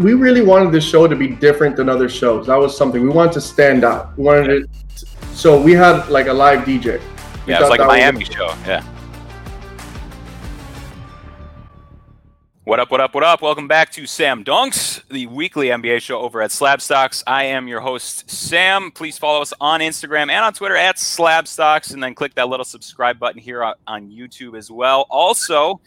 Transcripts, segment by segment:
we really wanted this show to be different than other shows. That was something we wanted to stand out. We wanted it. To, so we had like a live DJ. We Yeah, it's like a that was- Miami show. Yeah. What up, what up, what up? Welcome back to Sam Dunks, the weekly NBA show over at Slab Stocks. I am your host, Sam. Please follow us on Instagram and on Twitter at Slab Stocks, and then click that little subscribe button here on YouTube as well. Also,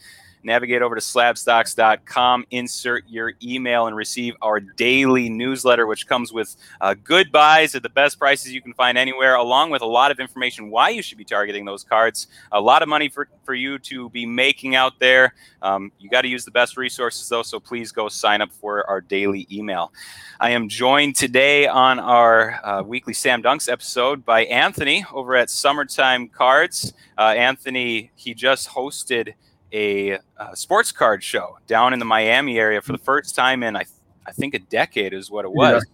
navigate over to slabstocks.com, insert your email, and receive our daily newsletter, which comes with uh, good buys at the best prices you can find anywhere, along with a lot of information why you should be targeting those cards. A lot of money for, for you to be making out there. Um, you got to use the best resources, though, so please go sign up for our daily email. I am joined today on our uh, weekly Sam Dunks episode by Anthony over at Summertime Cards. Uh, Anthony, he just hosted a uh, sports card show down in the Miami area for the first time in I, I think a decade is what it was.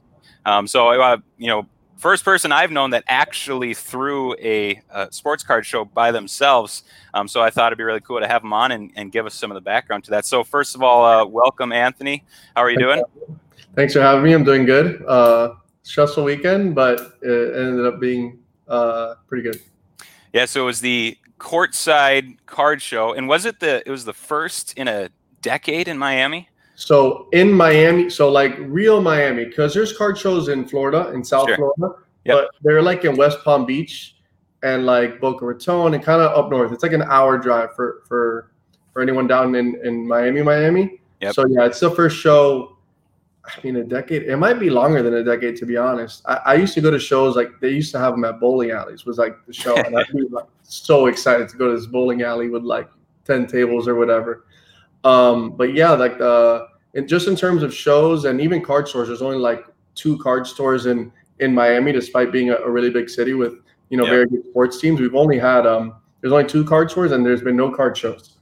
Um, so uh, you know, first person I've known that actually threw a, uh sports card show by themselves. Um, so I thought it'd be really cool to have them on and, and give us some of the background to that. So first of all, uh, welcome Anthony. How are you doing? Thanks for having me. I'm doing good. Uh, stressful weekend, but it ended up being uh, pretty good. Yeah. So it was the courtside card show, and was it the it was the first in a decade in Miami? So in Miami, so like real Miami, because there's card shows in Florida, in South Sure. Florida, Yep. but they're like in West Palm Beach and like Boca Raton and kind of up north. It's like an hour drive for for for anyone down in in Miami, Miami. Yep. So yeah, it's the first show. I mean, a decade. It might be longer than a decade, to be honest. I, I used to go to shows like they used to have them at bowling alleys. Was like the show, and I'd be like so excited to go to this bowling alley with like ten tables or whatever. Um, but yeah, like the and just in terms of shows and even card stores, there's only like two card stores in in Miami, despite being a, a really big city with you know Yeah. very good sports teams. We've only had um, there's only two card stores, and there's been no card shows.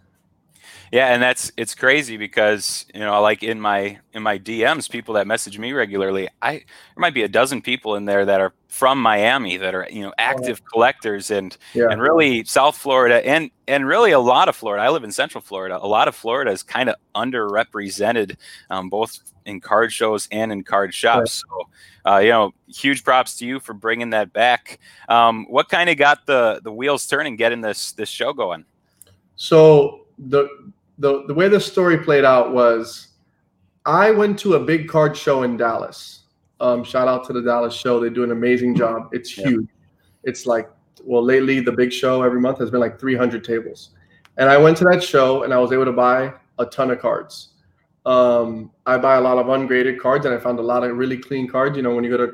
Yeah, and that's it's crazy because you know, like in my in my DMs, people that message me regularly, I there might be a dozen people in there that are from Miami that are you know active collectors and Yeah, and really South Florida and and really a lot of Florida. I live in Central Florida. A lot of Florida is kind of underrepresented, um, both in card shows and in card shops. So, uh, you know, huge props to you for bringing that back. Um, what kind of got the the wheels turning, getting this this show going? So the the the way the story played out was, I went to a big card show in Dallas. Um, shout out to the Dallas show; they do an amazing job. It's Yeah. huge. It's like well, lately the big show every month has been like 300 tables, and I went to that show and I was able to buy a ton of cards. Um, I buy a lot of ungraded cards, and I found a lot of really clean cards. You know, when you go to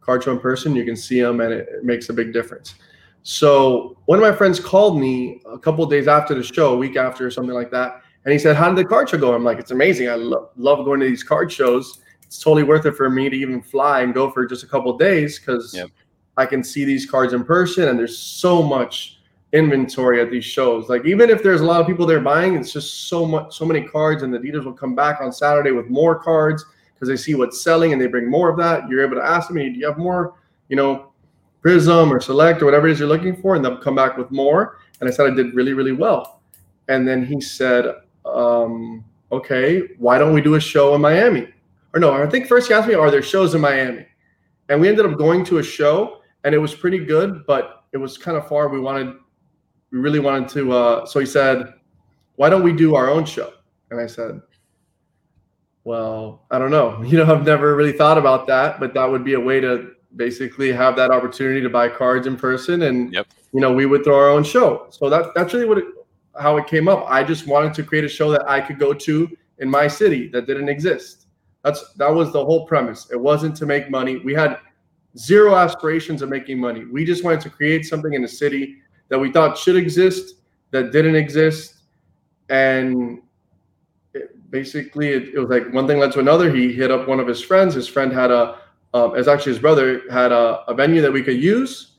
card show in person, you can see them, and it, it makes a big difference. So one of my friends called me a couple of days after the show, a week after or something like that, and he said, "How did the card show go?" I'm like, "It's amazing. I lo- love going to these card shows. It's totally worth it for me to even fly and go for just a couple of days because Yep. I can see these cards in person, and there's so much inventory at these shows. Like even if there's a lot of people there buying, it's just so much, so many cards, and the dealers will come back on Saturday with more cards because they see what's selling and they bring more of that. You're able to ask them, "Do you have more?" You know, Prizm or Select or whatever it is you're looking for, and they'll come back with more. And I said I did really, really well. And then he said, um, "Okay, why don't we do a show in Miami?" Or no, I think first he asked me, "Are there shows in Miami?" And we ended up going to a show, and it was pretty good, but it was kind of far. We wanted, we really wanted to. Uh, so he said, "Why don't we do our own show?" And I said, "Well, I don't know. You know, I've never really thought about that, but that would be a way to." Basically have that opportunity to buy cards in person and Yep. you know we would throw our own show. So that that's really what it, how it came up. I just wanted to create a show that i could go to in my city that didn't exist. That's that was the whole premise. It wasn't to make money. We had zero aspirations of making money. We just wanted to create something in the city that we thought should exist that didn't exist. And it, basically it, it was like one thing led to another. He hit up one of his friends. His friend had a um, as actually his brother had a, a venue that we could use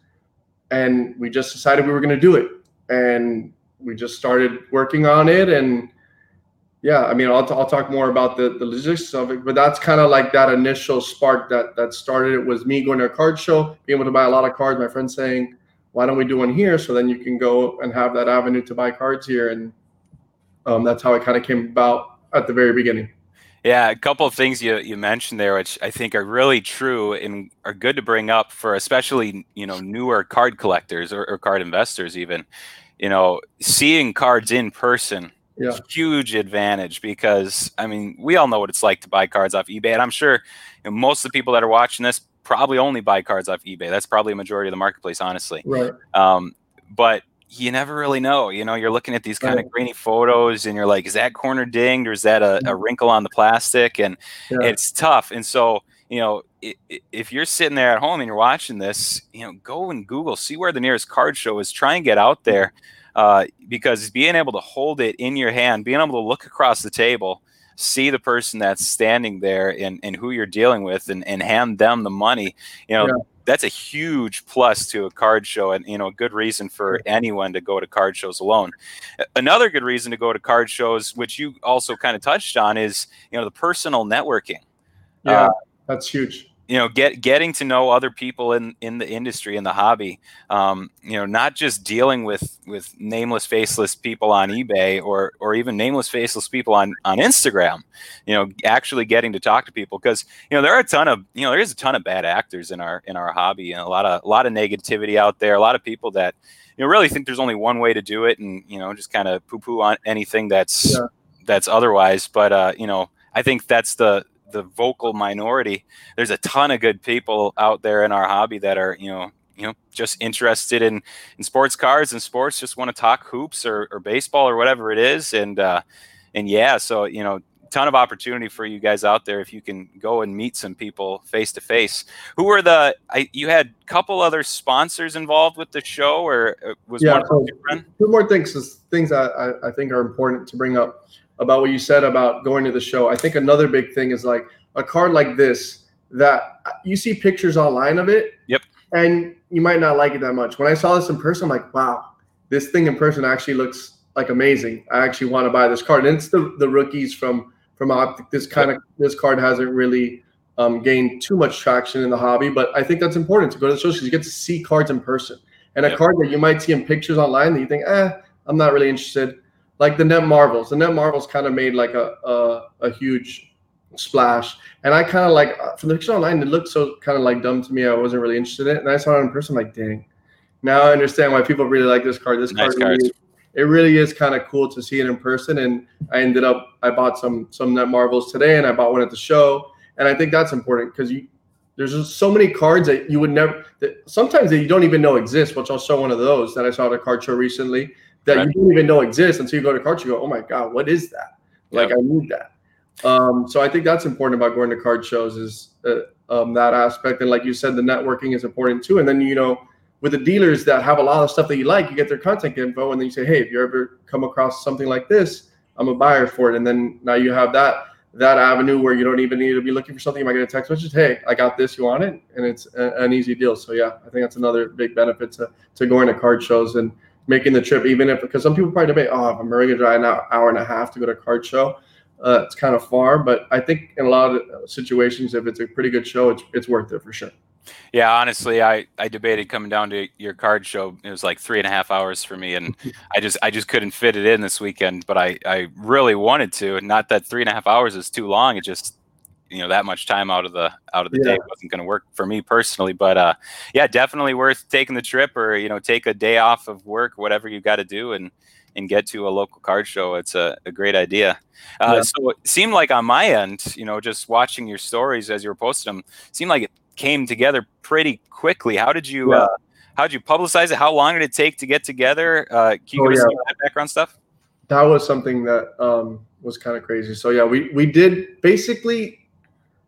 and we just decided we were going to do it. And we just started working on it and yeah i mean i'll, t- I'll talk more about the, the logistics of it but that's kind of like that initial spark that that started it was me going to a card show being able to buy a lot of cards my friend saying why don't we do one here? So then you can go and have that avenue to buy cards here and um, that's how it kind of came about at the very beginning Yeah, a couple of things you, you mentioned there, which I think are really true and are good to bring up for especially you know newer card collectors or, or card investors. Even you know seeing cards in person, yeah. huge advantage because I mean we all know what it's like to buy cards off eBay, and I'm sure you know, most of the people that are watching this probably only buy cards off eBay. That's probably a majority of the marketplace, honestly. Right. Um, but you never really know. You know, you're looking at these kind right. of grainy photos and you're like, is that corner dinged or is that a, a mm-hmm. wrinkle on the plastic? And yeah. it's tough. And so, you know, if you're sitting there at home and you're watching this, you know, go and Google, see where the nearest card show is. Try and get out there uh, because being able to hold it in your hand, being able to look across the table, see the person that's standing there and, and who you're dealing with and, and hand them the money, you know, yeah that's a huge plus to a card show and you know a good reason for anyone to go to card shows alone. Another good reason to go to card shows which you also kind of touched on is you know the personal networking. Yeah uh, that's huge you know get getting to know other people in in the industry in the hobby um, you know not just dealing with with nameless faceless people on ebay or or even nameless faceless people on on instagram you know actually getting to talk to people because you know there are a ton of you know there's a ton of bad actors in our in our hobby and a lot of a lot of negativity out there a lot of people that you know really think there's only one way to do it and you know just kind of poo poo on anything that's yeah. that's otherwise but uh you know i think that's the the vocal minority. There's a ton of good people out there in our hobby that are, you know, you know, just interested in in sports cars and sports, just want to talk hoops or, or baseball or whatever it is. And uh, and yeah, so you know, ton of opportunity for you guys out there if you can go and meet some people face to face. Who were the? I, you had a couple other sponsors involved with the show, or uh, was yeah, one so two more things things I, I think are important to bring up about what you said about going to the show. I think another big thing is like a card like this that you see pictures online of it. Yep. And you might not like it that much. When I saw this in person, I'm like, wow, this thing in person actually looks like amazing. I actually want to buy this card. And it's the, the rookies from from Optic. This kind yep. of this card hasn't really um, gained too much traction in the hobby, but I think that's important to go to the shows because you get to see cards in person. And a yep. card that you might see in pictures online that you think, eh, I'm not really interested like the Net Marvels. The Net Marvels kind of made like a, a, a huge splash, and I kind of like uh, from the picture online, it looked so kind of like dumb to me. I wasn't really interested in it, and I saw it in person. like, dang, now I understand why people really like this card. This nice card, really, it really is kind of cool to see it in person. And I ended up, I bought some some Net Marvels today, and I bought one at the show, and I think that's important because you. There's just so many cards that you would never. That sometimes that you don't even know exist. Which I'll show one of those that I saw at a card show recently that right. you don't even know exists until you go to card show. You go, oh my god, what is that? Like yep. I need that. Um, so I think that's important about going to card shows is uh, um, that aspect. And like you said, the networking is important too. And then you know, with the dealers that have a lot of stuff that you like, you get their contact info, and then you say, hey, if you ever come across something like this, I'm a buyer for it. And then now you have that that avenue where you don't even need to be looking for something. You might get a text message, hey, I got this, you want it? And it's a, an easy deal. So yeah, I think that's another big benefit to to going to card shows and making the trip, even if because some people probably debate, oh, if I'm going to drive an hour and a half to go to a card show, uh, it's kind of far. But I think in a lot of situations, if it's a pretty good show, it's it's worth it for sure. Yeah, honestly, I, I debated coming down to your card show. It was like three and a half hours for me, and I just I just couldn't fit it in this weekend. But I I really wanted to. and Not that three and a half hours is too long. It just you know that much time out of the out of the yeah. day wasn't going to work for me personally but uh yeah definitely worth taking the trip or you know take a day off of work whatever you got to do and and get to a local card show. It's a, a great idea. Uh, yeah. so it seemed like on my end you know just watching your stories as you were posting them seemed like it came together pretty quickly. How did you yeah. uh how did you publicize it? How long did it take to get together? Uh can you oh, give us some background stuff? That was something that um was kind of crazy. So yeah we we did basically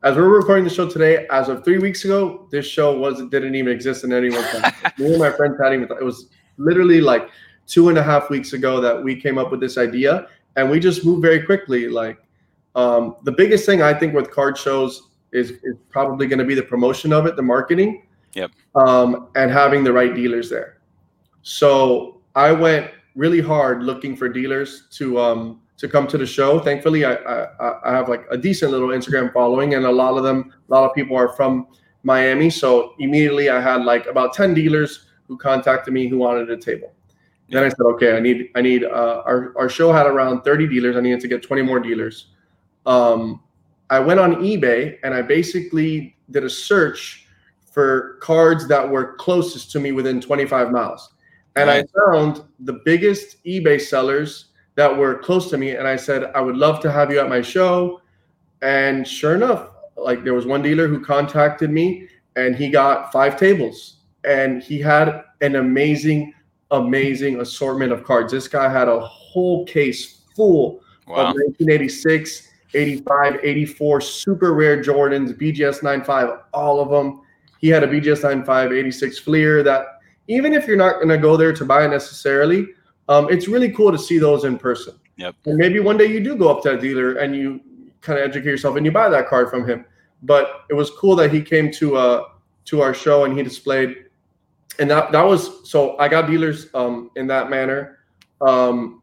as we're recording the show today, as of three weeks ago, this show wasn't didn't even exist in anyone's mind. Me and my friend Patty, it was literally like two and a half weeks ago that we came up with this idea, and we just moved very quickly. Like um, the biggest thing I think with card shows is is probably going to be the promotion of it, the marketing, yep, um, and having the right dealers there. So I went really hard looking for dealers to um, to come to the show. Thankfully, I, I, I have like a decent little Instagram following, and a lot of them, a lot of people are from Miami. So immediately, I had like about ten dealers who contacted me who wanted a table. Then I said, okay, I need I need uh, our our show had around thirty dealers. I needed to get twenty more dealers. Um, I went on eBay and I basically did a search for cards that were closest to me within 25 miles. And I found the biggest eBay sellers that were close to me. And I said, I would love to have you at my show. And sure enough, like there was one dealer who contacted me and he got five tables and he had an amazing, amazing assortment of cards. This guy had a whole case full wow. of 1986, 85, 84 super rare Jordans, BGS 95, all of them. He had a BGS 95 86 Fleer that even if you're not going to go there to buy it necessarily, um, it's really cool to see those in person. Yep. And maybe one day you do go up to a dealer and you kind of educate yourself and you buy that card from him. But it was cool that he came to uh to our show and he displayed, and that that was so I got dealers um in that manner. Um,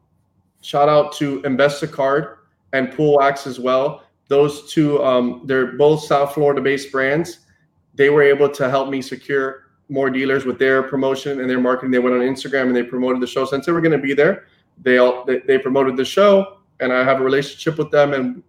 shout out to Investa Card and Pool Wax as well. Those two, um, they're both South Florida based brands. They were able to help me secure more dealers with their promotion and their marketing. They went on Instagram and they promoted the show. Since they were going to be there, they all they, they, promoted the show, and I have a relationship with them, and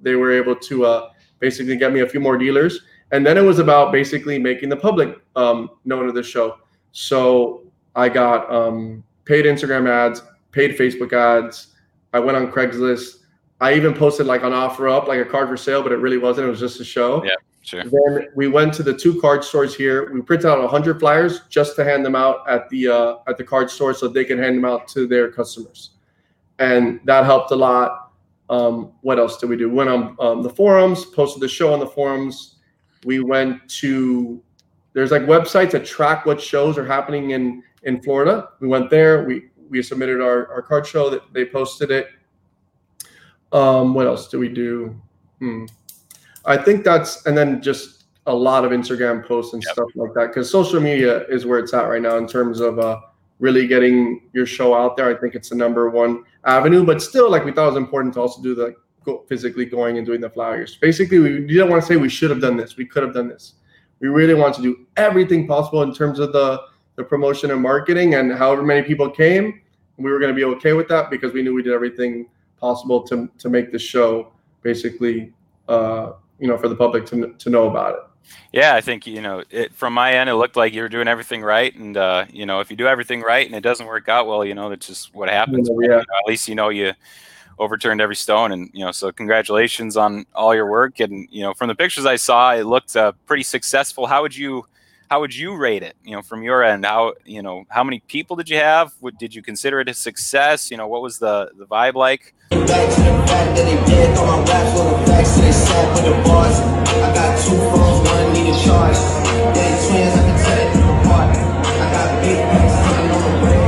they were able to uh, basically get me a few more dealers. And then it was about basically making the public um, known of the show. So I got um, paid Instagram ads, paid Facebook ads. I went on Craigslist. I even posted like on OfferUp, like a card for sale, but it really wasn't. It was just a show. Yeah. Sure. Then we went to the two card stores here. We printed out 100 flyers just to hand them out at the uh, at the card store so they can hand them out to their customers, and that helped a lot. Um, what else did we do? We went on um, the forums, posted the show on the forums. We went to there's like websites that track what shows are happening in in Florida. We went there. We we submitted our our card show that they posted it. Um, what else do we do? Hmm. I think that's and then just a lot of Instagram posts and yep. stuff like that because social media is where it's at right now in terms of uh, really getting your show out there. I think it's the number one avenue, but still, like we thought it was important to also do the go, physically going and doing the flyers. Basically, we didn't want to say we should have done this, we could have done this. We really want to do everything possible in terms of the the promotion and marketing, and however many people came, we were going to be okay with that because we knew we did everything possible to to make the show basically uh, you know for the public to to know about it. Yeah, I think you know it, from my end, it looked like you were doing everything right, and uh, you know if you do everything right and it doesn't work out, well, you know that's just what happens. Yeah. But, you know, at least you know you overturned every stone, and you know so congratulations on all your work. And you know from the pictures I saw, it looked uh, pretty successful. How would you how would you rate it? You know from your end, how you know how many people did you have? What, did you consider it a success? You know what was the the vibe like? Back to the fact that they dead, throw my raps on the facts, so they sad with the bars. I got two phones, one need a charge. They twins, I can tell it apart. I got big packs sitting on the way.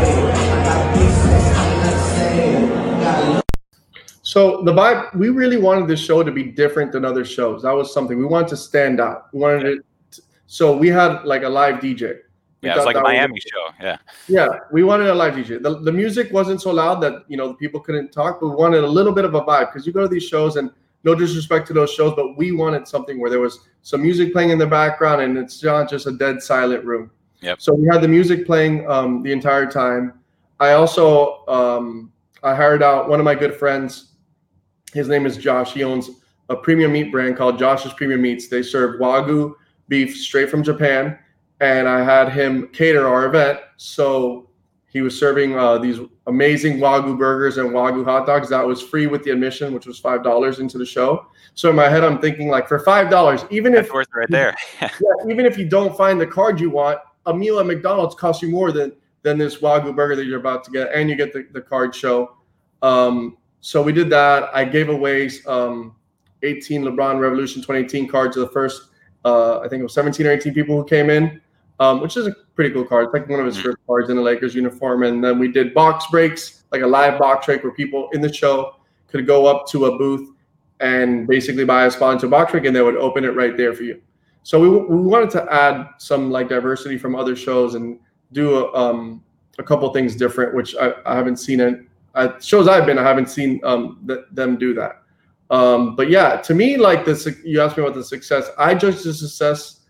I got big sets coming up So the vibe, we really wanted this show to be different than other shows. That was something we wanted to stand out. We wanted it. So we had like a live DJ yeah, it's like a Miami show. Yeah. Yeah, we wanted a live DJ. The, the music wasn't so loud that you know the people couldn't talk, but we wanted a little bit of a vibe because you go to these shows and no disrespect to those shows, but we wanted something where there was some music playing in the background and it's not just a dead silent room. Yep. So we had the music playing um, the entire time. I also um, I hired out one of my good friends. His name is Josh. He owns a premium meat brand called Josh's Premium Meats. They serve wagyu beef straight from Japan and I had him cater our event. So he was serving uh, these amazing wagyu burgers and wagyu hot dogs that was free with the admission, which was five dollars into the show. So in my head, I'm thinking like for five dollars, even That's if worth right there, yeah, even if you don't find the card you want, a meal at McDonald's costs you more than than this wagyu burger that you're about to get, and you get the, the card show. Um, so we did that. I gave away um, 18 LeBron Revolution 2018 cards to the first, uh, I think it was 17 or 18 people who came in um, which is a pretty cool card. It's like one of his mm. first cards in the Lakers uniform. And then we did box breaks, like a live box break where people in the show could go up to a booth and basically buy a spot into a box break and they would open it right there for you. So we, we wanted to add some like diversity from other shows and do a, um, a couple things different, which I, I haven't seen it at shows I've been. I haven't seen um, th- them do that. Um, but yeah, to me, like this, you asked me about the success. I judge the success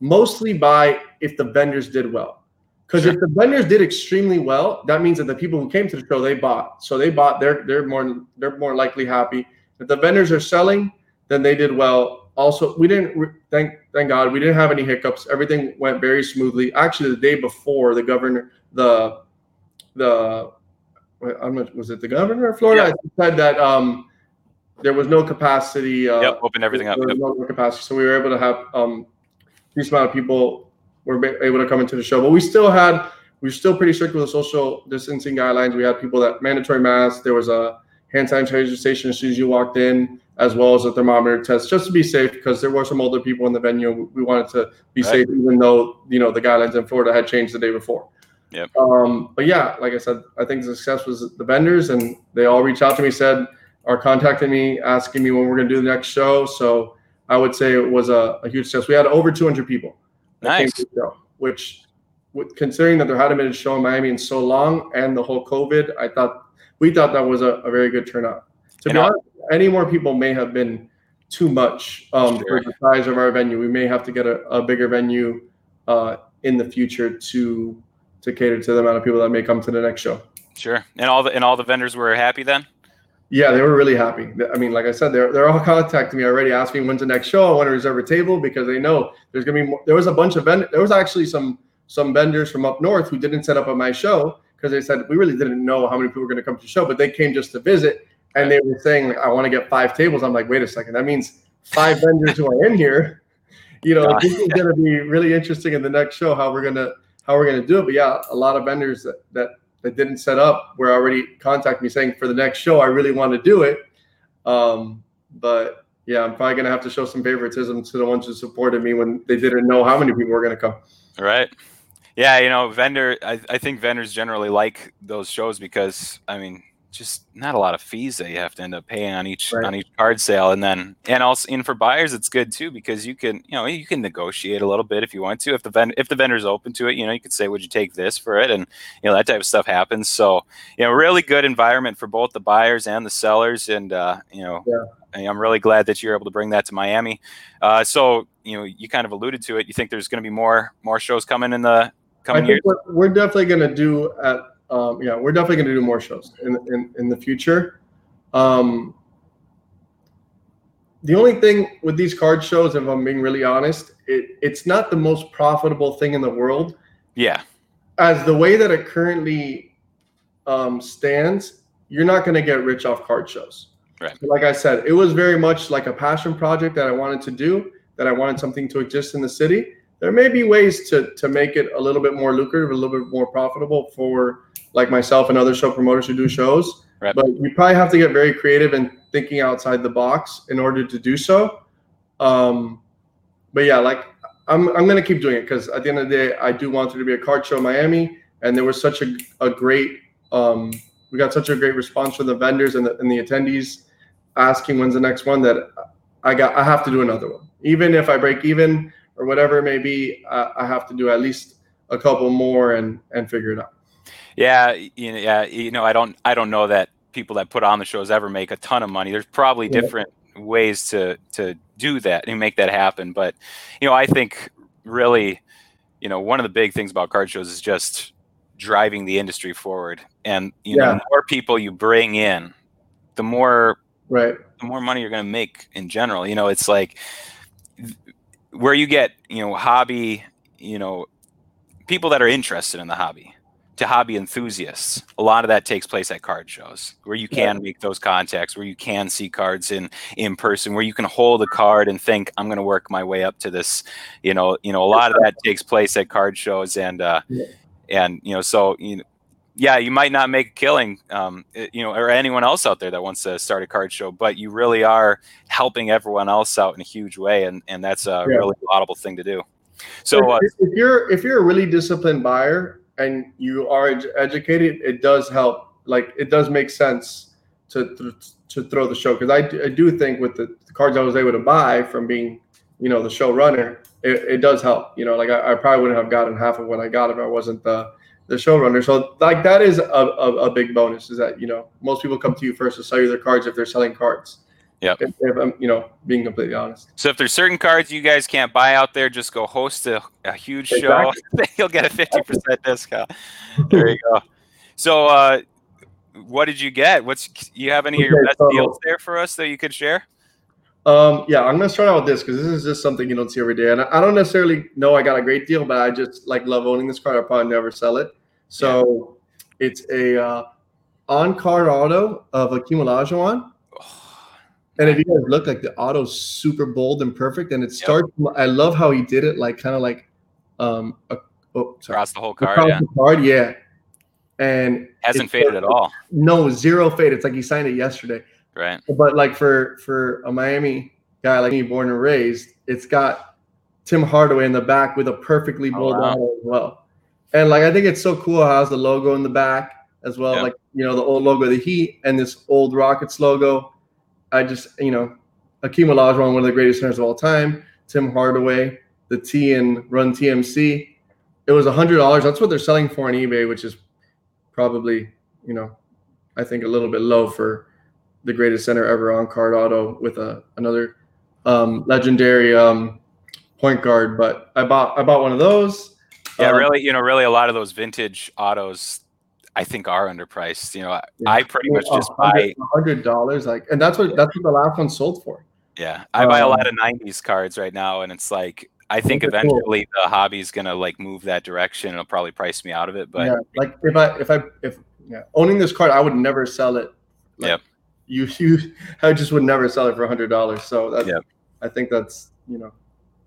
mostly by if the vendors did well. Because sure. if the vendors did extremely well, that means that the people who came to the show they bought. So they bought. They're they're more they're more likely happy. If the vendors are selling, then they did well. Also, we didn't thank thank God we didn't have any hiccups. Everything went very smoothly. Actually, the day before, the governor, the the I'm not, was it the governor of Florida yeah. said that um, there was no capacity. Uh, yep, open everything up. Yep. No capacity, so we were able to have um, decent amount of people were able to come into the show. But we still had we were still pretty strict with the social distancing guidelines. We had people that mandatory masks. There was a hand sanitizer station as soon as you walked in, as well as a thermometer test, just to be safe because there were some older people in the venue. We wanted to be right. safe, even though you know the guidelines in Florida had changed the day before. Yep. Um, but yeah, like I said, I think the success was the vendors, and they all reached out to me, said, are contacting me, asking me when we're going to do the next show. So I would say it was a, a huge success. We had over 200 people. Nice. Show, which, considering that there hadn't been a show in Miami in so long and the whole COVID, I thought we thought that was a, a very good turnout. To you be honest, any more people may have been too much um, sure. for the size of our venue. We may have to get a, a bigger venue uh, in the future to to cater to the amount of people that may come to the next show. Sure. And all the and all the vendors were happy then. Yeah, they were really happy. I mean, like I said, they're they're all contacting me already, asking when's the next show. I want to reserve a table because they know there's gonna be more. There was a bunch of vendors. There was actually some some vendors from up north who didn't set up at my show because they said we really didn't know how many people were going to come to the show, but they came just to visit and they were saying like, I want to get five tables. I'm like, wait a second, that means five vendors who are in here. You know, this is going to be really interesting in the next show how we're gonna how we're gonna do it. But yeah, a lot of vendors that that that didn't set up were already contacting me saying for the next show I really want to do it. Um, but yeah, I'm probably gonna have to show some favoritism to the ones who supported me when they didn't know how many people were gonna come. Right. Yeah, you know, vendor. I, I think vendors generally like those shows because I mean, just not a lot of fees that you have to end up paying on each right. on each card sale and then and also in for buyers it's good too because you can you know you can negotiate a little bit if you want to if the vendor if the vendor's open to it you know you could say would you take this for it and you know that type of stuff happens so you know really good environment for both the buyers and the sellers and uh, you know yeah. I'm really glad that you're able to bring that to Miami. Uh, so you know, you kind of alluded to it. You think there's going to be more more shows coming in the coming years? We're, we're definitely going to do at um, yeah, we're definitely going to do more shows in, in, in the future. Um, the only thing with these card shows, if I'm being really honest, it, it's not the most profitable thing in the world. Yeah. As the way that it currently um, stands, you're not going to get rich off card shows. Right. Like I said, it was very much like a passion project that I wanted to do, that I wanted something to exist in the city. There may be ways to to make it a little bit more lucrative, a little bit more profitable for like myself and other show promoters who do shows. Right. But you probably have to get very creative and thinking outside the box in order to do so. Um, but yeah, like I'm, I'm gonna keep doing it because at the end of the day, I do want there to be a card show in Miami, and there was such a, a great um, we got such a great response from the vendors and the, and the attendees asking when's the next one that I got I have to do another one. Even if I break even or whatever it may be, I, I have to do at least a couple more and and figure it out. Yeah, you know, yeah, you know, I don't, I don't know that people that put on the shows ever make a ton of money. There's probably yeah. different ways to to do that and make that happen. But you know, I think really, you know, one of the big things about card shows is just driving the industry forward. And you yeah. know, the more people you bring in, the more right, the more money you're going to make in general. You know, it's like where you get you know hobby, you know, people that are interested in the hobby to hobby enthusiasts. A lot of that takes place at card shows where you can yeah. make those contacts, where you can see cards in in person, where you can hold a card and think, I'm going to work my way up to this. You know, you know, a lot of that takes place at card shows, and uh, yeah. and you know, so you know. Yeah, you might not make a killing, um, you know, or anyone else out there that wants to start a card show, but you really are helping everyone else out in a huge way, and and that's a yeah. really laudable thing to do. So, uh, if you're if you're a really disciplined buyer, and you are ed- educated, it does help. Like it does make sense to th- to throw the show because I, I do think with the, the, cards I was able to buy from being, you know, the showrunner, it, it does help. You know, like I, I, probably wouldn't have gotten half of what I got if I wasn't the the showrunner. So like that is a, a, a big bonus. Is that you know most people come to you first to sell you their cards if they're selling cards. Yeah. If, if, I'm, you know, being completely honest. So if there's certain cards you guys can't buy out there, just go host a, a huge exactly. show. You'll get a 50% discount. There you go. So, uh, what did you get? What's you have any okay, of your best so, deals there for us that you could share? Um, yeah, I'm gonna start out with this because this is just something you don't see every day, and I, I don't necessarily know I got a great deal, but I just like love owning this card. I'll probably never sell it. So it's a uh, on card auto of Akeem Olajuwon. And if you guys look, like the auto's super bold and perfect, and it starts. I love how he did it, like kind of like, um, a, oh, sorry, Across the whole card, across yeah. card, yeah. And Hasn't faded at all, No, zero fade. It's like he signed it yesterday. right? But like for for a Miami guy like me, born and raised, it's got Tim Hardaway in the back with a perfectly Oh, bold wow. auto as well. And like I think it's so cool how it has the logo in the back as well, Yeah. like you know the old logo of the Heat and this old Rockets logo. I just you know Akeem Olajuwon, one of the greatest centers of all time. Tim Hardaway, the T and Run TMC. It was a hundred dollars. That's what they're selling for on eBay, which is probably you know I think a little bit low for the greatest center ever on card auto with a another um, legendary um, point guard. But I bought I bought one of those. Yeah, Um, really, you know, really a lot of those vintage autos, I think, are underpriced. You know, I- I pretty much just buy, hundred dollars. Like, and that's what that's what the last one sold for. yeah, I buy a lot Um, of '90s cards right now, and it's like I think are cool. eventually the hobby's gonna like move that direction. It'll probably price me out of it, but yeah, like if I if I if yeah, owning this card, I would never sell it. Like, Yep. You you I just would never sell it for a hundred dollars. So that Yep. I think that's you know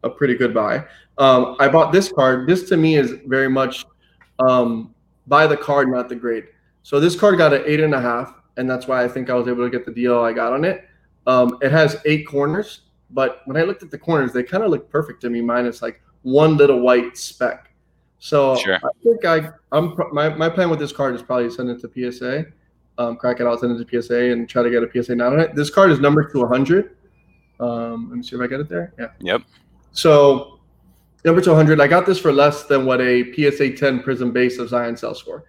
a pretty good buy. Um, I bought this card. This to me is very much um, buy the card, not the grade. So this card got an eight and a half, and that's why I think I was able to get the deal I got on it. Um, it has eight corners, but when I looked at the corners, they kind of look perfect to me, minus like one little white speck. So Sure. I think I I'm my, my plan with this card is probably send it to PSA, um, crack it out, send it to PSA, and try to get a PSA nine on it. This card is numbered to 100. Um, let me see if I get it there. Yeah. Yep. So number 200, I got this for less than what a PSA 10 Prizm base of Zion sells for.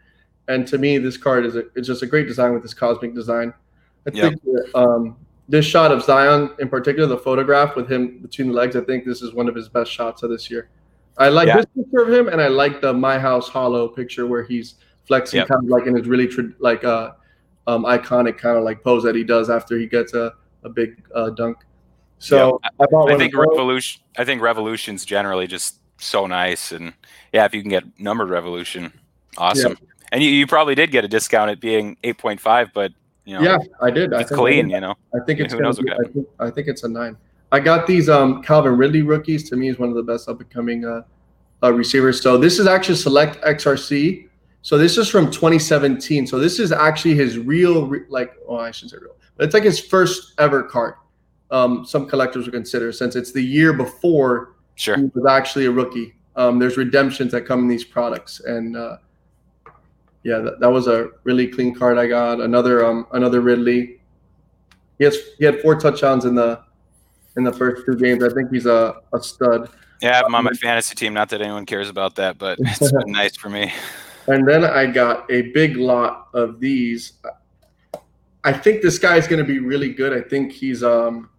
And to me, this card is a, it's just a great design with this cosmic design. I Yep. think um, this shot of Zion in particular, the photograph with him between the legs, I think this is one of his best shots of this year. I like Yeah. this picture of him, and I like the My House Hollow picture where he's flexing, Yep. kind of like in his really tra- like uh, um, iconic kind of like pose that he does after he gets a, a big uh, dunk. So I bought I think revolution. I think revolution's generally just so nice, and yeah, if you can get numbered revolution, awesome. And you, you probably did get a discount at being eight point five, but you know, Yeah, I did. I it's think I clean. did. You know, I think it's who knows be, I think, I think it's a nine. I got these um, Calvin Ridley rookies. To me, is one of the best up and coming uh, uh, receivers. So this is actually select XRC. So this is from 2017. So this is actually his real, re- like, oh, I shouldn't say real, but it's like his first ever card. Um, some collectors would consider since it's the year before sure. he was actually a rookie. Um, there's redemptions that come in these products, and uh, yeah, that, that was a really clean card I got. Another um, another Ridley. He has he had four touchdowns in the in the first two games. I think he's a, a stud. Yeah, I have him on my fantasy team. Not that anyone cares about that, but it's been nice for me. And then I got a big lot of these. I think this guy is going to be really good. I think he's um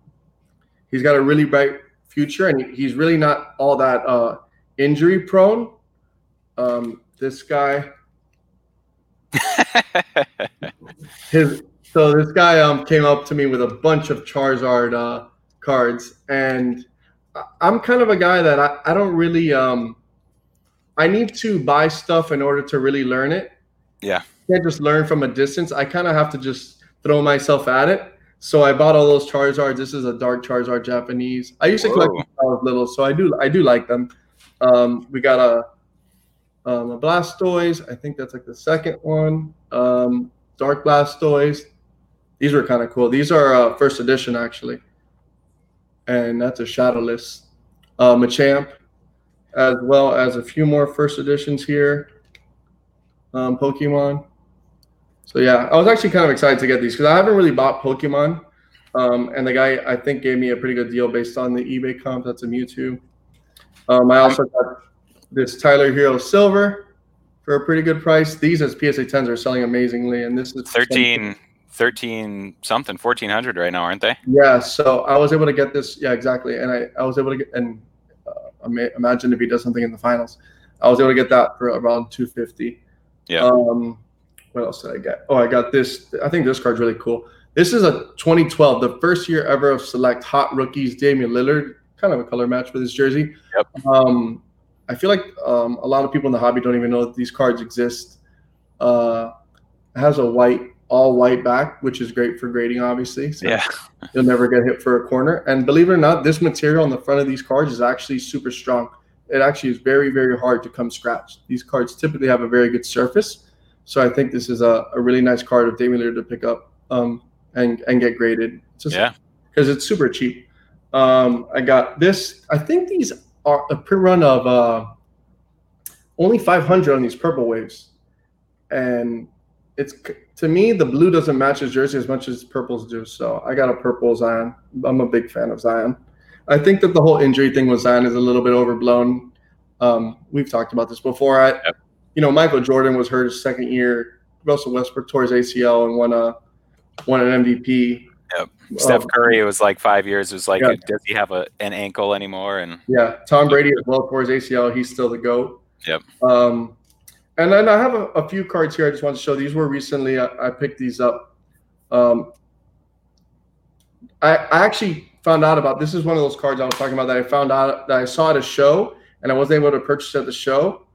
he's got a really bright future, and he's really not all that uh, injury prone. Um, this guy, his so this guy um came up to me with a bunch of Charizard uh, cards, and I'm kind of a guy that I, I don't really um I need to buy stuff in order to really learn it. Yeah. I can't just learn from a distance. I kind of have to just throw myself at it. So I bought all those Charizards. This is a dark Charizard Japanese. I used to collect Whoa. them when I was little, so I do I do like them. Um, we got a um, a Blastoise. I think that's like the second one. Um, Dark Blastoise. These were kind of cool. These are uh, first edition actually, and that's a Shadowless. Uh, Machamp, as well as a few more first editions here. Um, Pokemon. So yeah, I was actually kind of excited to get these because I haven't really bought Pokemon. Um, and the guy I think gave me a pretty good deal based on the eBay comp. That's a Mewtwo. Um, I also got this Tyler Herro Silver for a pretty good price. These as PSA 10s are selling amazingly, and this is 13, 13 something, 1400 right now, aren't they? Yeah, so I was able to get this. Yeah, exactly, and I, I was able to get and uh, imagine if he does something in the finals, I was able to get that for around 250. Yeah. Um, what else did I get? Oh, I got this. I think this card's really cool. This is a 2012, the first year ever of select hot rookies. Damian Lillard, kind of a color match for this jersey. Yep. Um, I feel like um, a lot of people in the hobby don't even know that these cards exist. Uh, it has a white, all white back, which is great for grading, obviously. So Yeah. you'll never get hit for a corner. And believe it or not, this material on the front of these cards is actually super strong. It actually is very, very hard to come scratch. These cards typically have a very good surface. So I think this is a, a really nice card of Damian Lillard to pick up um, and, and get graded. Just Yeah. because it's super cheap. Um, I got this. I think these are a pre run of uh, only 500 on these purple waves, and it's to me the blue doesn't match his jersey as much as purples do. So I got a purple Zion. I'm a big fan of Zion. I think that the whole injury thing with Zion is a little bit overblown. Um, we've talked about this before. I, Yep. You know, Michael Jordan was hurt his second year. Russell Westbrook tore his ACL and won a won an MVP. Yep. Steph Um, Curry, it was like five years. It was like, Yeah. does he have a, an ankle anymore? And Yeah, Tom Brady as well for his ACL. He's still the GOAT. Yep. Um, and then I have a, a few cards here I just want to show. These were recently, I, I picked these up. Um, I, I actually found out about this is one of those cards I was talking about that I found out that I saw at a show and I wasn't able to purchase at the show,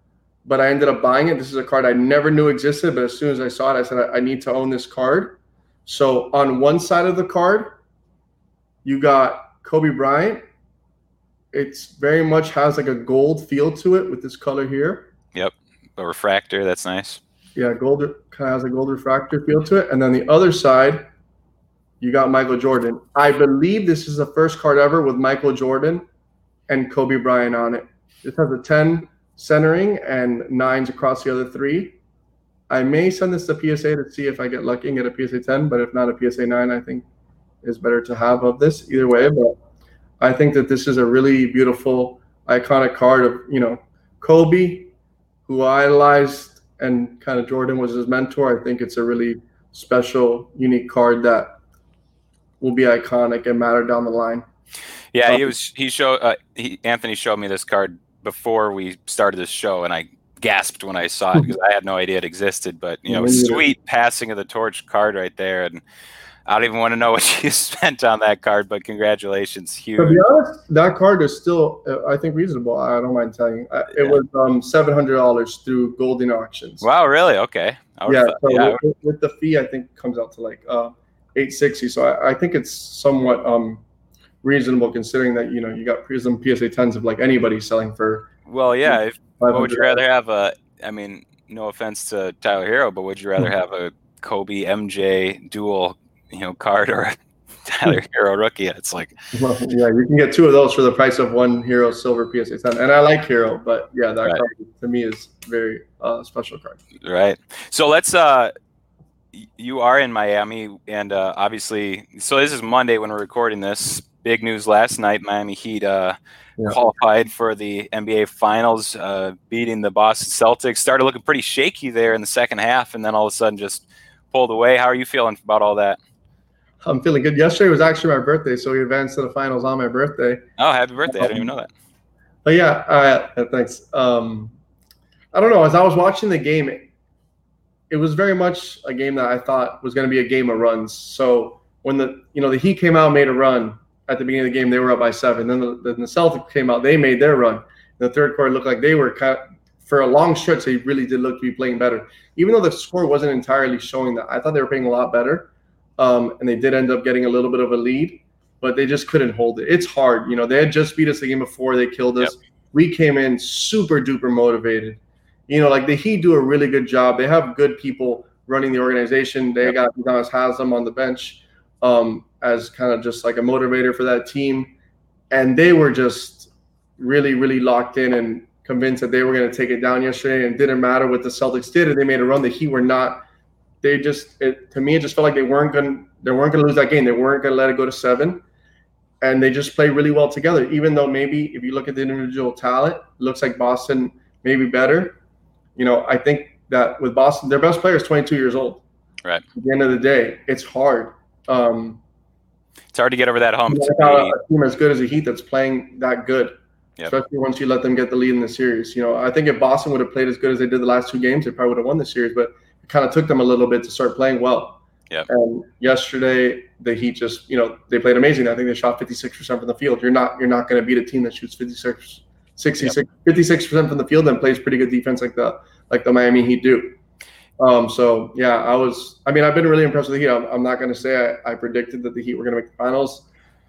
but I ended up buying it. This is a card I never knew existed, but as soon as I saw it, I said, I, I need to own this card. So on one side of the card, you got Kobe Bryant. It's very much has like a gold feel to it with this color here. Yep. A refractor. That's nice. Yeah, gold kind of has a gold refractor feel to it. And then the other side, you got Michael Jordan. I believe this is the first card ever with Michael Jordan and Kobe Bryant on it. This has a 10 centering and nines across the other three. I may send this to PSA to see if I get lucky and get a PSA 10, but if not a PSA 9, I think is better to have of this either way. But I think that this is a really beautiful, iconic card of, you know, Kobe, who I idolized and kind of Jordan was his mentor. I think it's a really special, unique card that will be iconic and matter down the line. Yeah, he Um, was. He showed. Uh, he, Anthony showed me this card before we started this show, and I gasped when I saw it because I had no idea it existed. But you know, sweet passing of the torch card right there, and I don't even want to know what you spent on that card. But congratulations, To be honest, that card is still, uh, I think, reasonable. I don't mind telling you. Uh, It Yeah. was um, seven hundred dollars through Goldin Auctions. Wow, really? Okay. Yeah, so yeah, with, with the fee, I think comes out to like uh, eight sixty. So I, I think it's somewhat um, reasonable considering that you know you got some PSA tens of like anybody selling for. Well, yeah. If, what would you rather have? A, I mean, no offense to Tyler Herro, but would you rather Hmm. have a Kobe MJ dual, you know, card or a Tyler Herro rookie? It's like, Well, yeah, you can get two of those for the price of one Herro Silver PSA 10. And I like Herro, but yeah, that Right. card to me is very uh, special card. right. So let's. uh You are in Miami, and uh, obviously, so this is Monday when we're recording this. Big news last night: Miami Heat uh, Yeah. qualified for the NBA Finals, uh, beating the Boston Celtics. Started looking pretty shaky there in the second half, and then all of a sudden just pulled away. How are you feeling about all that? I'm feeling good. Yesterday was actually my birthday, so we advanced to the finals on my birthday. Oh, happy birthday! I didn't even know that. But yeah, uh, thanks. Um, I don't know. As I was watching the game, it, it was very much a game that I thought was going to be a game of runs. So when the you know the Heat came out, and made a run at the beginning of the game, they were up by seven. Then the, then the Celtics came out, they made their run. In the third quarter, looked like they were of, for a long stretch. They really did look to be playing better, even though the score wasn't entirely showing that. I thought they were playing a lot better, um, and they did end up getting a little bit of a lead but they just couldn't hold it. It's hard. You know, they had just beat us the game before, they killed us. We came in super duper motivated. You know, like the Heat do a really good job. They have good people running the organization. They Yep. got Udonis Haslem on the bench um, as kind of just like a motivator for that team. And they were just really, really locked in and convinced that they were going to take it down yesterday. And it didn't matter what the Celtics did. If they made a run, the Heat were not. They just, it, to me, it just felt like they weren't going. They weren't going to lose that game. They weren't going to let it go to seven and they just play really well together. Even though maybe if you look at the individual talent, it looks like Boston maybe better. You know, I think that with Boston, their best player is 22 years old. Right. At the end of the day, it's hard. Um, It's hard to get over that hump. to a team as good as the Heat that's playing that good, Yep. especially once you let them get the lead in the series. You know, I think if Boston would have played as good as they did the last two games, they probably would have won the series. But it kind of took them a little bit to start playing well. Yeah. And yesterday the Heat just, you know, they played amazing. I think they shot 56% from the field. You're not you're not going to beat a team that shoots 56 66 56% from the field and plays pretty good defense like the like the Miami Heat do. Um, so yeah, I was. I mean, I've been really impressed with the Heat. I'm, I'm not going to say I, I, predicted that the Heat were going to make the finals.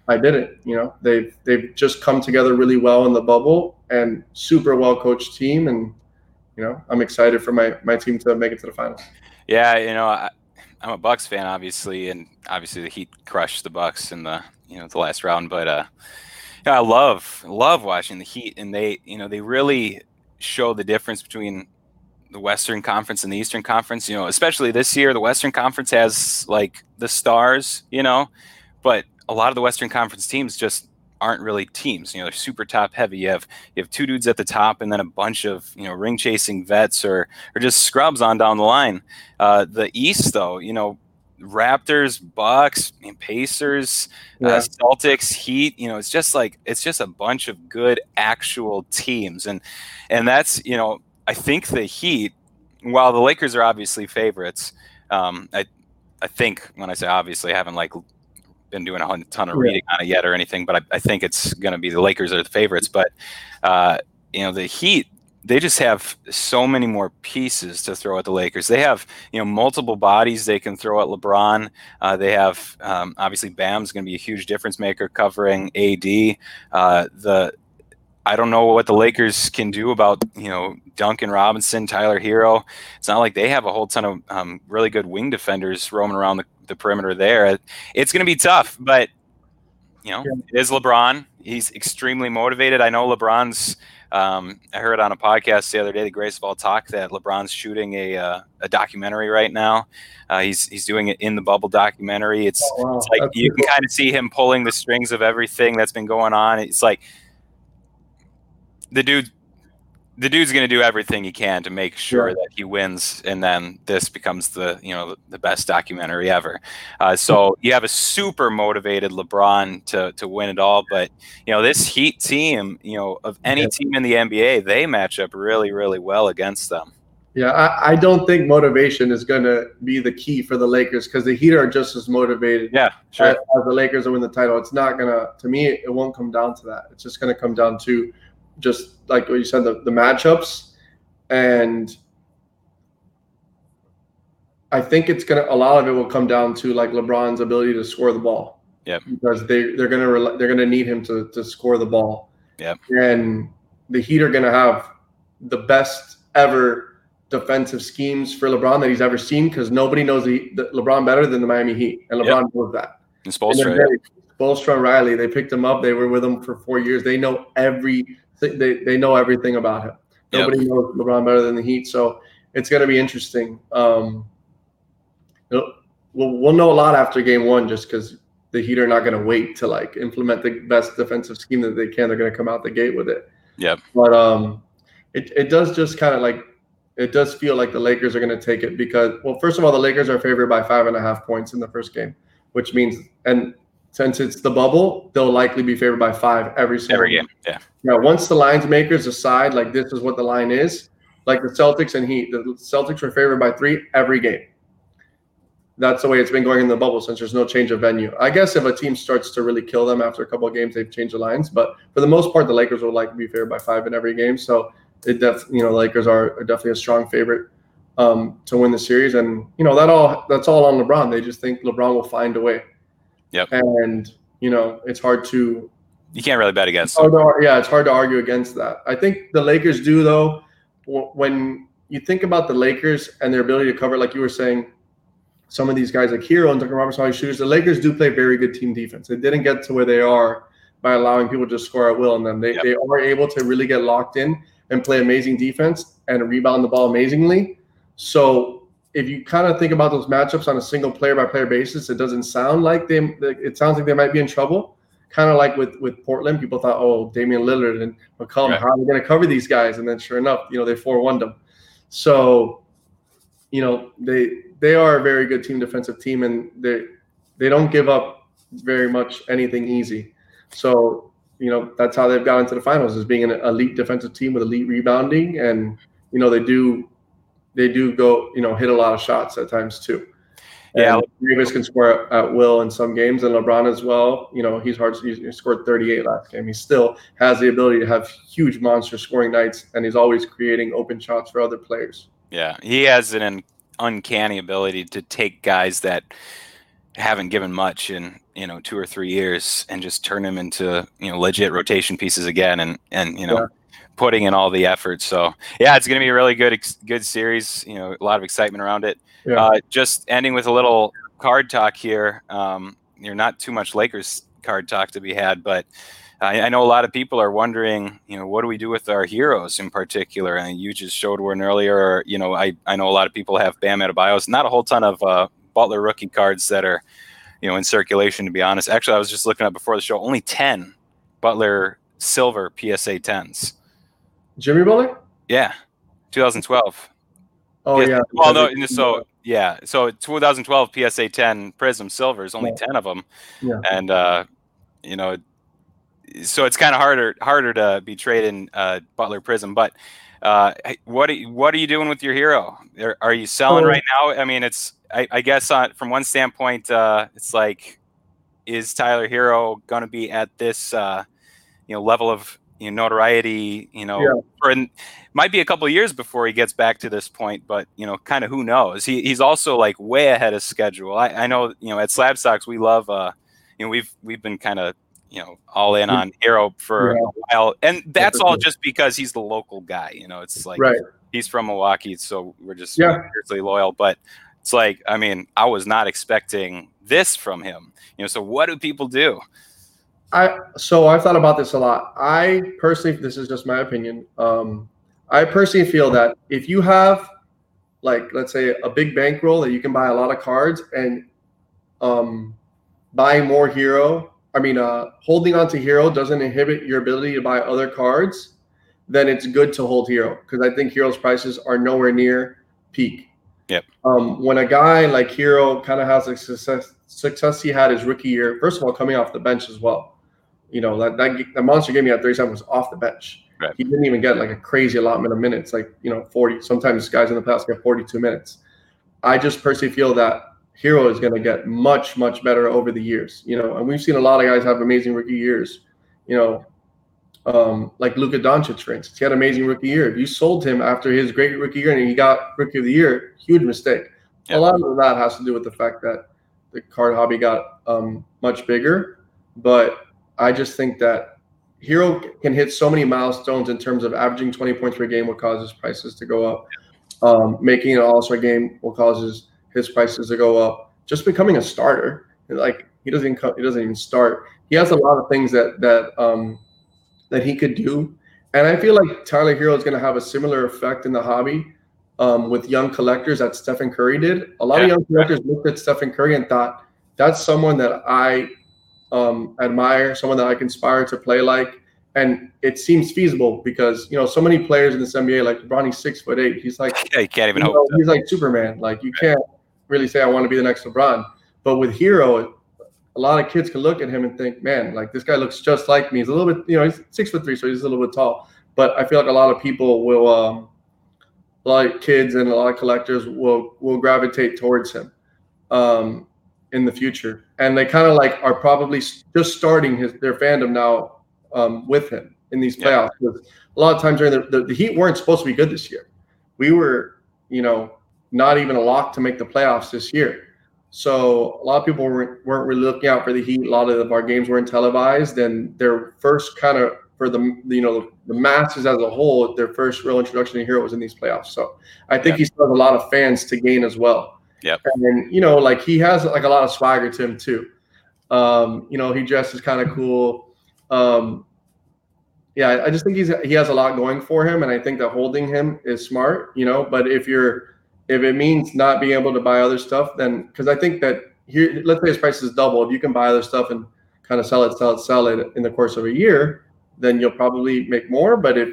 I didn't. You know, they've they've just come together really well in the bubble and super well coached team, and you know, I'm excited for my my team to make it to the finals. Yeah, you know, I, I'm a Bucks fan, obviously, and obviously the Heat crushed the Bucks in the you know the last round. But uh, you know, I love love watching the Heat, and they you know they really show the difference between the Western Conference and the Eastern Conference. You know, especially this year, the Western Conference has like the stars, you know, but a lot of the Western Conference teams just aren't really teams. You know, they're super top heavy. You have you have two dudes at the top, and then a bunch of you know ring chasing vets or or just scrubs on down the line. Uh, the East, though, you know, Raptors, Bucks, Pacers, uh, yeah. uh, Celtics, Heat. You know, it's just like it's just a bunch of good actual teams, and and that's you know I think the Heat, while the Lakers are obviously favorites, um, I I think when I say obviously, I haven't like been doing a ton of reading on it yet or anything, but I, I think it's going to be the Lakers are the favorites. But uh, you know, the Heat, they just have so many more pieces to throw at the Lakers. They have you know multiple bodies they can throw at LeBron. Uh, they have um, obviously Bam's going to be a huge difference maker covering AD. Uh, the I don't know what the Lakers can do about you know Duncan Robinson, Tyler Herro. It's not like they have a whole ton of um, really good wing defenders roaming around the, the perimeter there. It's going to be tough, but you know, it is LeBron. He's extremely motivated. I know LeBron's. Um, I heard on a podcast the other day, the Greatest of All Talk, that LeBron's shooting a uh, a documentary right now. Uh, he's he's doing it in the bubble documentary. It's, oh, wow. it's like that's you can kind of see him pulling the strings of everything that's been going on. It's like the dude the dude's going to do everything he can to make sure yeah. that he wins and then this becomes the you know the best documentary ever uh, so you have a super motivated lebron to to win it all but you know this heat team you know of any yeah. team in the nba they match up really really well against them yeah i, I don't think motivation is going to be the key for the lakers because the heat are just as motivated yeah sure. as, as the lakers to win the title it's not going to to me it won't come down to that it's just going to come down to just like what you said, the, the matchups. And I think it's gonna a lot of it will come down to like LeBron's ability to score the ball. Yeah. Because they they're gonna they're gonna need him to to score the ball. Yeah. And the Heat are gonna have the best ever defensive schemes for LeBron that he's ever seen because nobody knows the, the, LeBron better than the Miami Heat, and LeBron yep. knows that. And Spoelstra. Spoelstra Riley, they picked him up. They were with him for four years. They know every they, they know everything about him. Nobody yep. knows LeBron better than the Heat, so it's going to be interesting. Um, we'll, we'll know a lot after game one just because the Heat are not going to wait to like implement the best defensive scheme that they can. They're going to come out the gate with it. Yeah. But um, it, it does just kind of like it does feel like the Lakers are going to take it because well, first of all, the Lakers are favored by five and a half points in the first game, which means and since it's the bubble, they'll likely be favored by five every single every game. Yeah. Now, once the lines makers decide like this is what the line is, like the Celtics and Heat, the Celtics were favored by three every game. That's the way it's been going in the bubble since there's no change of venue. I guess if a team starts to really kill them after a couple of games, they've changed the lines. But for the most part, the Lakers will likely be favored by five in every game. So it def you know, Lakers are, are definitely a strong favorite um, to win the series. And you know, that all that's all on LeBron. They just think LeBron will find a way. Yep. And you know, it's hard to. You can't really bet against. To, yeah, it's hard to argue against that. I think the Lakers do though. When you think about the Lakers and their ability to cover, like you were saying, some of these guys like Herro and Duncan Robinson, all these shooters, the Lakers do play very good team defense. They didn't get to where they are by allowing people to score at will, and then they, yep. they are able to really get locked in and play amazing defense and rebound the ball amazingly. So if you kind of think about those matchups on a single player by player basis, it doesn't sound like they. It sounds like they might be in trouble. Kind of like with with Portland, people thought, oh, Damian Lillard and McCollum, right. how are they going to cover these guys? And then sure enough, you know, they four one them. So, you know, they they are a very good team, defensive team, and they they don't give up very much anything easy. So, you know, that's how they've got into the finals is being an elite defensive team with elite rebounding, and you know, they do they do go, you know, hit a lot of shots at times too. Yeah, Davis can score at will in some games, and LeBron as well. You know, he's hard. He scored 38 last game. He still has the ability to have huge monster scoring nights, and he's always creating open shots for other players. Yeah, he has an uncanny ability to take guys that haven't given much in you know two or three years and just turn them into you know legit rotation pieces again, and and you know. Yeah putting in all the effort. So yeah, it's going to be a really good good series. You know, a lot of excitement around it. Yeah. Uh, just ending with a little card talk here. Um, you're not too much Lakers card talk to be had, but I, I, know a lot of people are wondering, you know, what do we do with our Herros in particular? And you just showed one earlier. You know, I I know a lot of people have Bam Adebayo's. Not a whole ton of uh, Butler rookie cards that are, you know, in circulation. To be honest, actually, I was just looking up before the show. Only ten Butler silver PSA tens. Jimmy Butler? Yeah, 2012. Oh yeah. Well, no. So yeah, so 2012 PSA 10 Prizm Silvers, only yeah. 10 of them. Yeah. And uh, you know, so it's kind of harder harder to be trading uh, Butler Prizm, but. Uh, what are you, what are you doing with your Herro? Are, are you selling oh. right now? I mean, it's I, I guess on, from one standpoint, uh, it's like, is Tyler Herro going to be at this uh, you know level of you know, notoriety, you know, yeah. for an, might be a couple years before he gets back to this point, but you know, kind of who knows? He, he's also like way ahead of schedule. I, I know, you know, at Slab Stocks we love, uh, you know, we've we've been kind of you know all in on Herro for yeah. a while, and that's all just because he's the local guy. You know, it's like right. he's from Milwaukee, so we're just yeah. seriously loyal. But it's like, I mean, I was not expecting this from him. You know, so what do people do? I so I've thought about this a lot. I personally, this is just my opinion. Um, I personally feel that if you have, like, let's say a big bankroll that you can buy a lot of cards and um, buying more Herro, I mean, uh, holding on to Herro doesn't inhibit your ability to buy other cards, then it's good to hold Herro because I think Herro's prices are nowhere near peak. Yep. Um, when a guy like Herro kind of has a success success he had his rookie year, first of all, coming off the bench as well you know, that, that the monster game he had 37 was off the bench. Right. He didn't even get like a crazy allotment of minutes, like, you know, 40. Sometimes guys in the past get 42 minutes. I just personally feel that Herro is going to get much, much better over the years, you know, and we've seen a lot of guys have amazing rookie years, you know, um, like Luka Doncic, for instance. He had an amazing rookie year. If you sold him after his great rookie year and he got rookie of the year, huge mistake. A lot of that has to do with the fact that the card hobby got um, much bigger, but I just think that Herro can hit so many milestones in terms of averaging 20 points per game, what causes prices to go up. Um, making an All Star game, what causes his prices to go up. Just becoming a starter, like he doesn't even he doesn't even start. He has a lot of things that that um, that he could do, and I feel like Tyler Herro is going to have a similar effect in the hobby um, with young collectors that Stephen Curry did. A lot yeah. of young collectors looked at Stephen Curry and thought that's someone that I um, admire, someone that I can aspire to play like. And it seems feasible because you know so many players in this NBA, like LeBron, he's six foot eight. He's like yeah, you can't even you hope. Know, he's like Superman. Like you can't really say I want to be the next LeBron. But with Herro, a lot of kids can look at him and think, man, like this guy looks just like me. He's a little bit, you know, he's six foot three, so he's a little bit tall. But I feel like a lot of people will, um, a lot of kids and a lot of collectors will will gravitate towards him. Um, in the future, and they kind of like are probably just starting his their fandom now um, with him in these playoffs. Yeah. A lot of times during the, the, the Heat weren't supposed to be good this year. We were, you know, not even a lock to make the playoffs this year. So a lot of people weren't, weren't really looking out for the Heat. A lot of our games weren't televised, and their first kind of for the you know the masses as a whole, their first real introduction to Herro was in these playoffs. So I think yeah. he still has a lot of fans to gain as well. Yep. And you know, like he has like a lot of swagger to him too. Um, you know, he dresses kind of cool. Um, yeah, I just think he's he has a lot going for him, and I think that holding him is smart. You know, but if you're if it means not being able to buy other stuff, then because I think that here, let's say his price is double. If you can buy other stuff and kind of sell it, sell it, sell it in the course of a year, then you'll probably make more. But if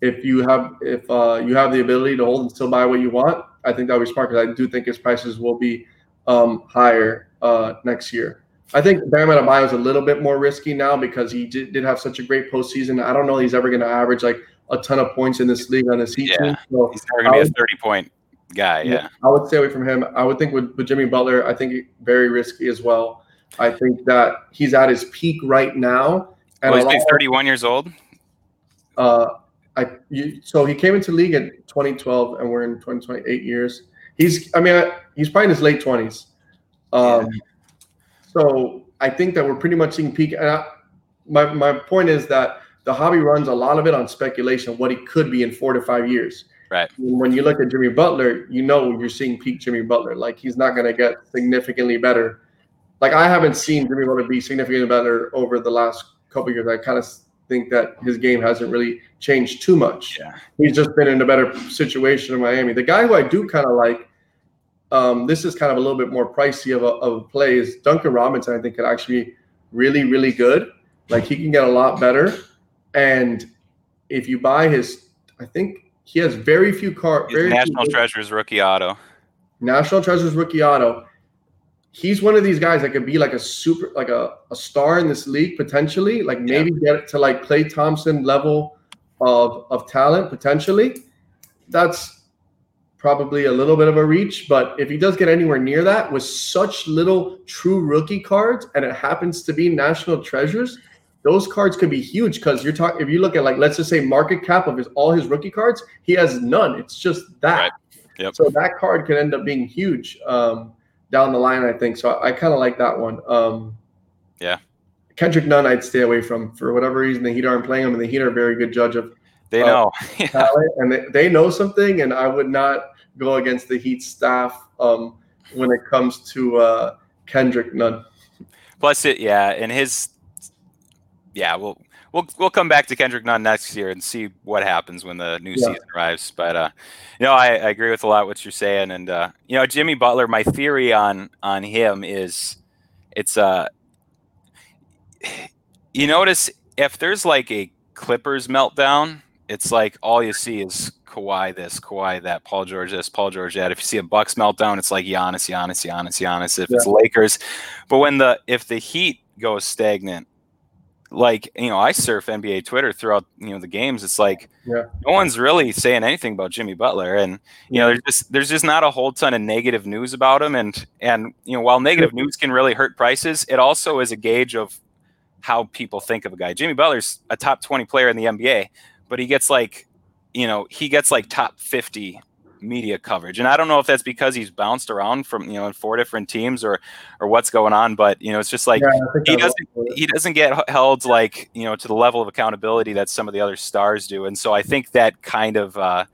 if you have if uh, you have the ability to hold and still buy what you want, I think that'll be smart because I do think his prices will be um, higher uh, next year. I think Bam Adebayo is a little bit more risky now because he did, did have such a great postseason. I don't know he's ever going to average like a ton of points in this league on his Heat yeah. team. So he's never going to be a thirty point guy. Yeah. I would stay away from him. I would think with, with Jimmy Butler, I think very risky as well. I think that he's at his peak right now. And well, he's 31 years old. Uh, I you, so he came into league in 2012, and we're in 2028 years. He's, I mean, he's probably in his late 20s. Um, yeah. So I think that we're pretty much seeing peak. And I, my my point is that the hobby runs a lot of it on speculation, what he could be in four to five years. Right. When you look at Jimmy Butler, you know you're seeing peak Jimmy Butler. Like he's not going to get significantly better. Like I haven't seen Jimmy Butler be significantly better over the last couple years. I kind of think that his game hasn't really changed too much. Yeah. He's just been in a better situation in Miami. The guy who I do kind of like, um, this is kind of a little bit more pricey of a, of a play, is Duncan Robinson. I think could actually be really, really good. Like he can get a lot better. And if you buy his, I think he has very few cards. National few Treasures rookie auto. National Treasures rookie auto. He's one of these guys that could be like a super, like a, a star in this league potentially. Like maybe yeah. get to like Klay Thompson level of of talent potentially. That's probably a little bit of a reach, but if he does get anywhere near that with such little true rookie cards, and it happens to be National Treasures, those cards could be huge because you're talking. If you look at like let's just say market cap of his all his rookie cards, he has none. It's just that. Right. Yep. So that card could end up being huge um, down the line. I think so. I, I kind of like that one. Um, yeah. Kendrick Nunn, I'd stay away from for whatever reason. The Heat aren't playing him, and the Heat are a very good judge of. They know, talent, and they, they know something, and I would not go against the Heat staff um, when it comes to uh, Kendrick Nunn. Plus, it yeah, and his yeah, we'll we'll we'll come back to Kendrick Nunn next year and see what happens when the new yeah. season arrives. But uh, you know, I, I, agree with a lot what you're saying, and uh, you know, Jimmy Butler. My theory on on him is, it's uh, you notice if there's like a Clippers meltdown, it's like all you see is Kawhi this, Kawhi that, Paul George this, Paul George that. If you see a Bucks meltdown, it's like Giannis, Giannis, Giannis, Giannis. If yeah. it's Lakers, but when the if the Heat goes stagnant like you know i surf nba twitter throughout you know the games it's like yeah. no one's really saying anything about jimmy butler and you know there's just there's just not a whole ton of negative news about him and and you know while negative news can really hurt prices it also is a gauge of how people think of a guy jimmy butler's a top 20 player in the nba but he gets like you know he gets like top 50 media coverage. And I don't know if that's because he's bounced around from you know in four different teams or or what's going on, but you know it's just like yeah, he doesn't he doesn't get held like you know to the level of accountability that some of the other stars do. And so I think that kind of uh,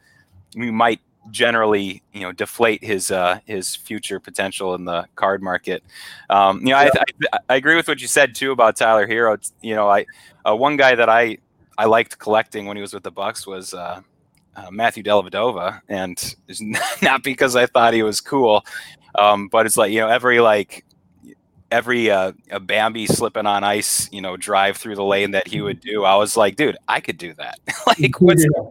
we might generally you know deflate his uh, his future potential in the card market. Um, you know, yeah. I, I, I agree with what you said too about Tyler Herro. You know, I uh, one guy that I I liked collecting when he was with the Bucks was uh, uh, Matthew Dellavedova, and it's not because I thought he was cool, um, but it's like you know every like every uh, a Bambi slipping on ice, you know, drive through the lane that he would do. I was like, dude, I could do that. like, what's yeah.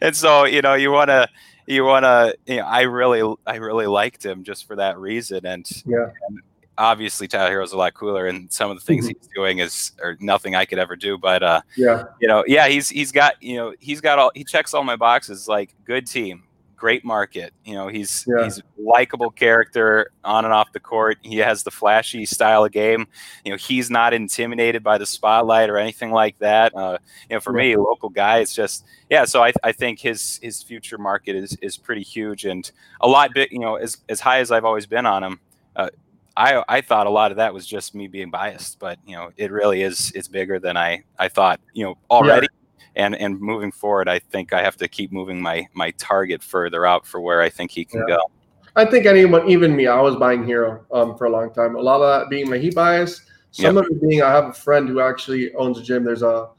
and so you know, you want to, you want to, you know, I really, I really liked him just for that reason, and yeah. And, obviously Tyler Herro's a lot cooler, and some of the things mm-hmm. he's doing is or nothing I could ever do. But uh, yeah, you know, yeah, he's he's got you know he's got all he checks all my boxes. Like good team, great market. You know, he's yeah. he's likable character on and off the court. He has the flashy style of game. You know, he's not intimidated by the spotlight or anything like that. Uh, you know, for yeah. me, local guy, it's just yeah. So I, I think his his future market is is pretty huge and a lot big. You know, as as high as I've always been on him. Uh, I I thought a lot of that was just me being biased, but you know, it really is it's bigger than I I thought. You know, already. And, and moving forward, I think I have to keep moving my my target further out for where I think he can yeah. go. I think anyone, even me, I was buying Herro um, for a long time. A lot of that being my heat bias. Some yep. of it being I have a friend who actually owns a gym. There's a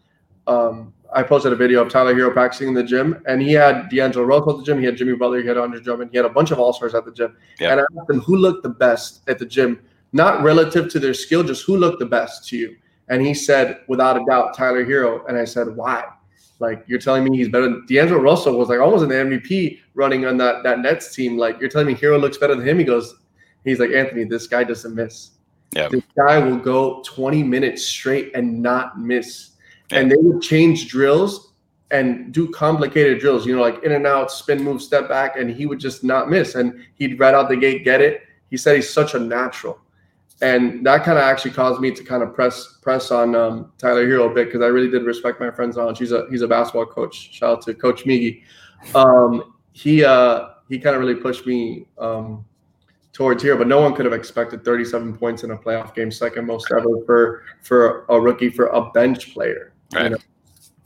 um, I posted a video of Tyler Herro practicing in the gym, and he had D'Angelo Russell at the gym. He had Jimmy Butler. He had Andre Drummond. He had a bunch of All Stars at the gym. Yep. And I asked him who looked the best at the gym, not relative to their skill, just who looked the best to you. And he said, without a doubt, Tyler Herro. And I said, why? Like you're telling me he's better. Than D'Angelo Russell was like almost an MVP running on that that Nets team. Like you're telling me Herro looks better than him. He goes, he's like Anthony. This guy doesn't miss. Yep. This guy will go 20 minutes straight and not miss. Yep. And they would change drills and do complicated drills, you know, like in and out, spin move, step back, and he would just not miss. And he'd right out the gate get it. He said he's such a natural. And that kind of actually caused me to kind of press press on um, Tyler Herro a bit because I really did respect my friend's knowledge. He's a he's a basketball coach. Shout out to Coach Migi. Um, he uh, he kind of really pushed me um, towards here, but no one could have expected 37 points in a playoff game, second most ever for for a rookie for a bench player. Right. You know?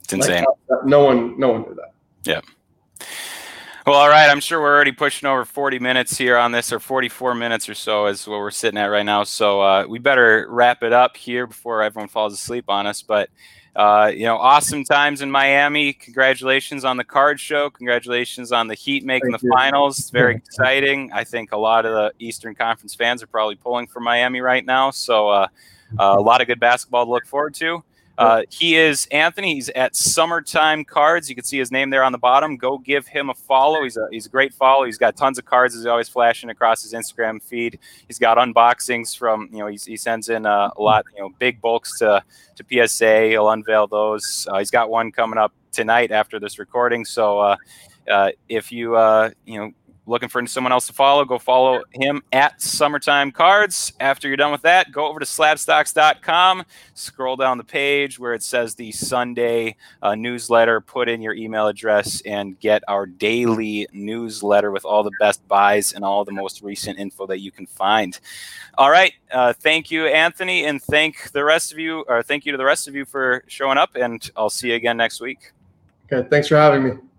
It's insane. Like, no one, no one knew that. Yeah. Well, all right. I'm sure we're already pushing over 40 minutes here on this, or 44 minutes or so is what we're sitting at right now. So uh, we better wrap it up here before everyone falls asleep on us. But uh, you know, awesome times in Miami. Congratulations on the card show. Congratulations on the Heat making Thank the you. finals. very exciting. I think a lot of the Eastern Conference fans are probably pulling for Miami right now. So uh, uh a lot of good basketball to look forward to. Uh, he is Anthony. He's at Summertime Cards. You can see his name there on the bottom. Go give him a follow. He's a he's a great follow. He's got tons of cards. He's always flashing across his Instagram feed. He's got unboxings from you know he sends in a lot you know big bulks to to PSA. He'll unveil those. Uh, he's got one coming up tonight after this recording. So uh, uh, if you uh, you know looking for someone else to follow, go follow him at Summertime Cards. After you're done with that, go over to slabstocks.com, scroll down the page where it says the Sunday uh, newsletter, put in your email address, and get our daily newsletter with all the best buys and all the most recent info that you can find. All right. Uh, thank you, Anthony, and thank the rest of you, or thank you to the rest of you for showing up, and I'll see you again next week. Okay. Thanks for having me.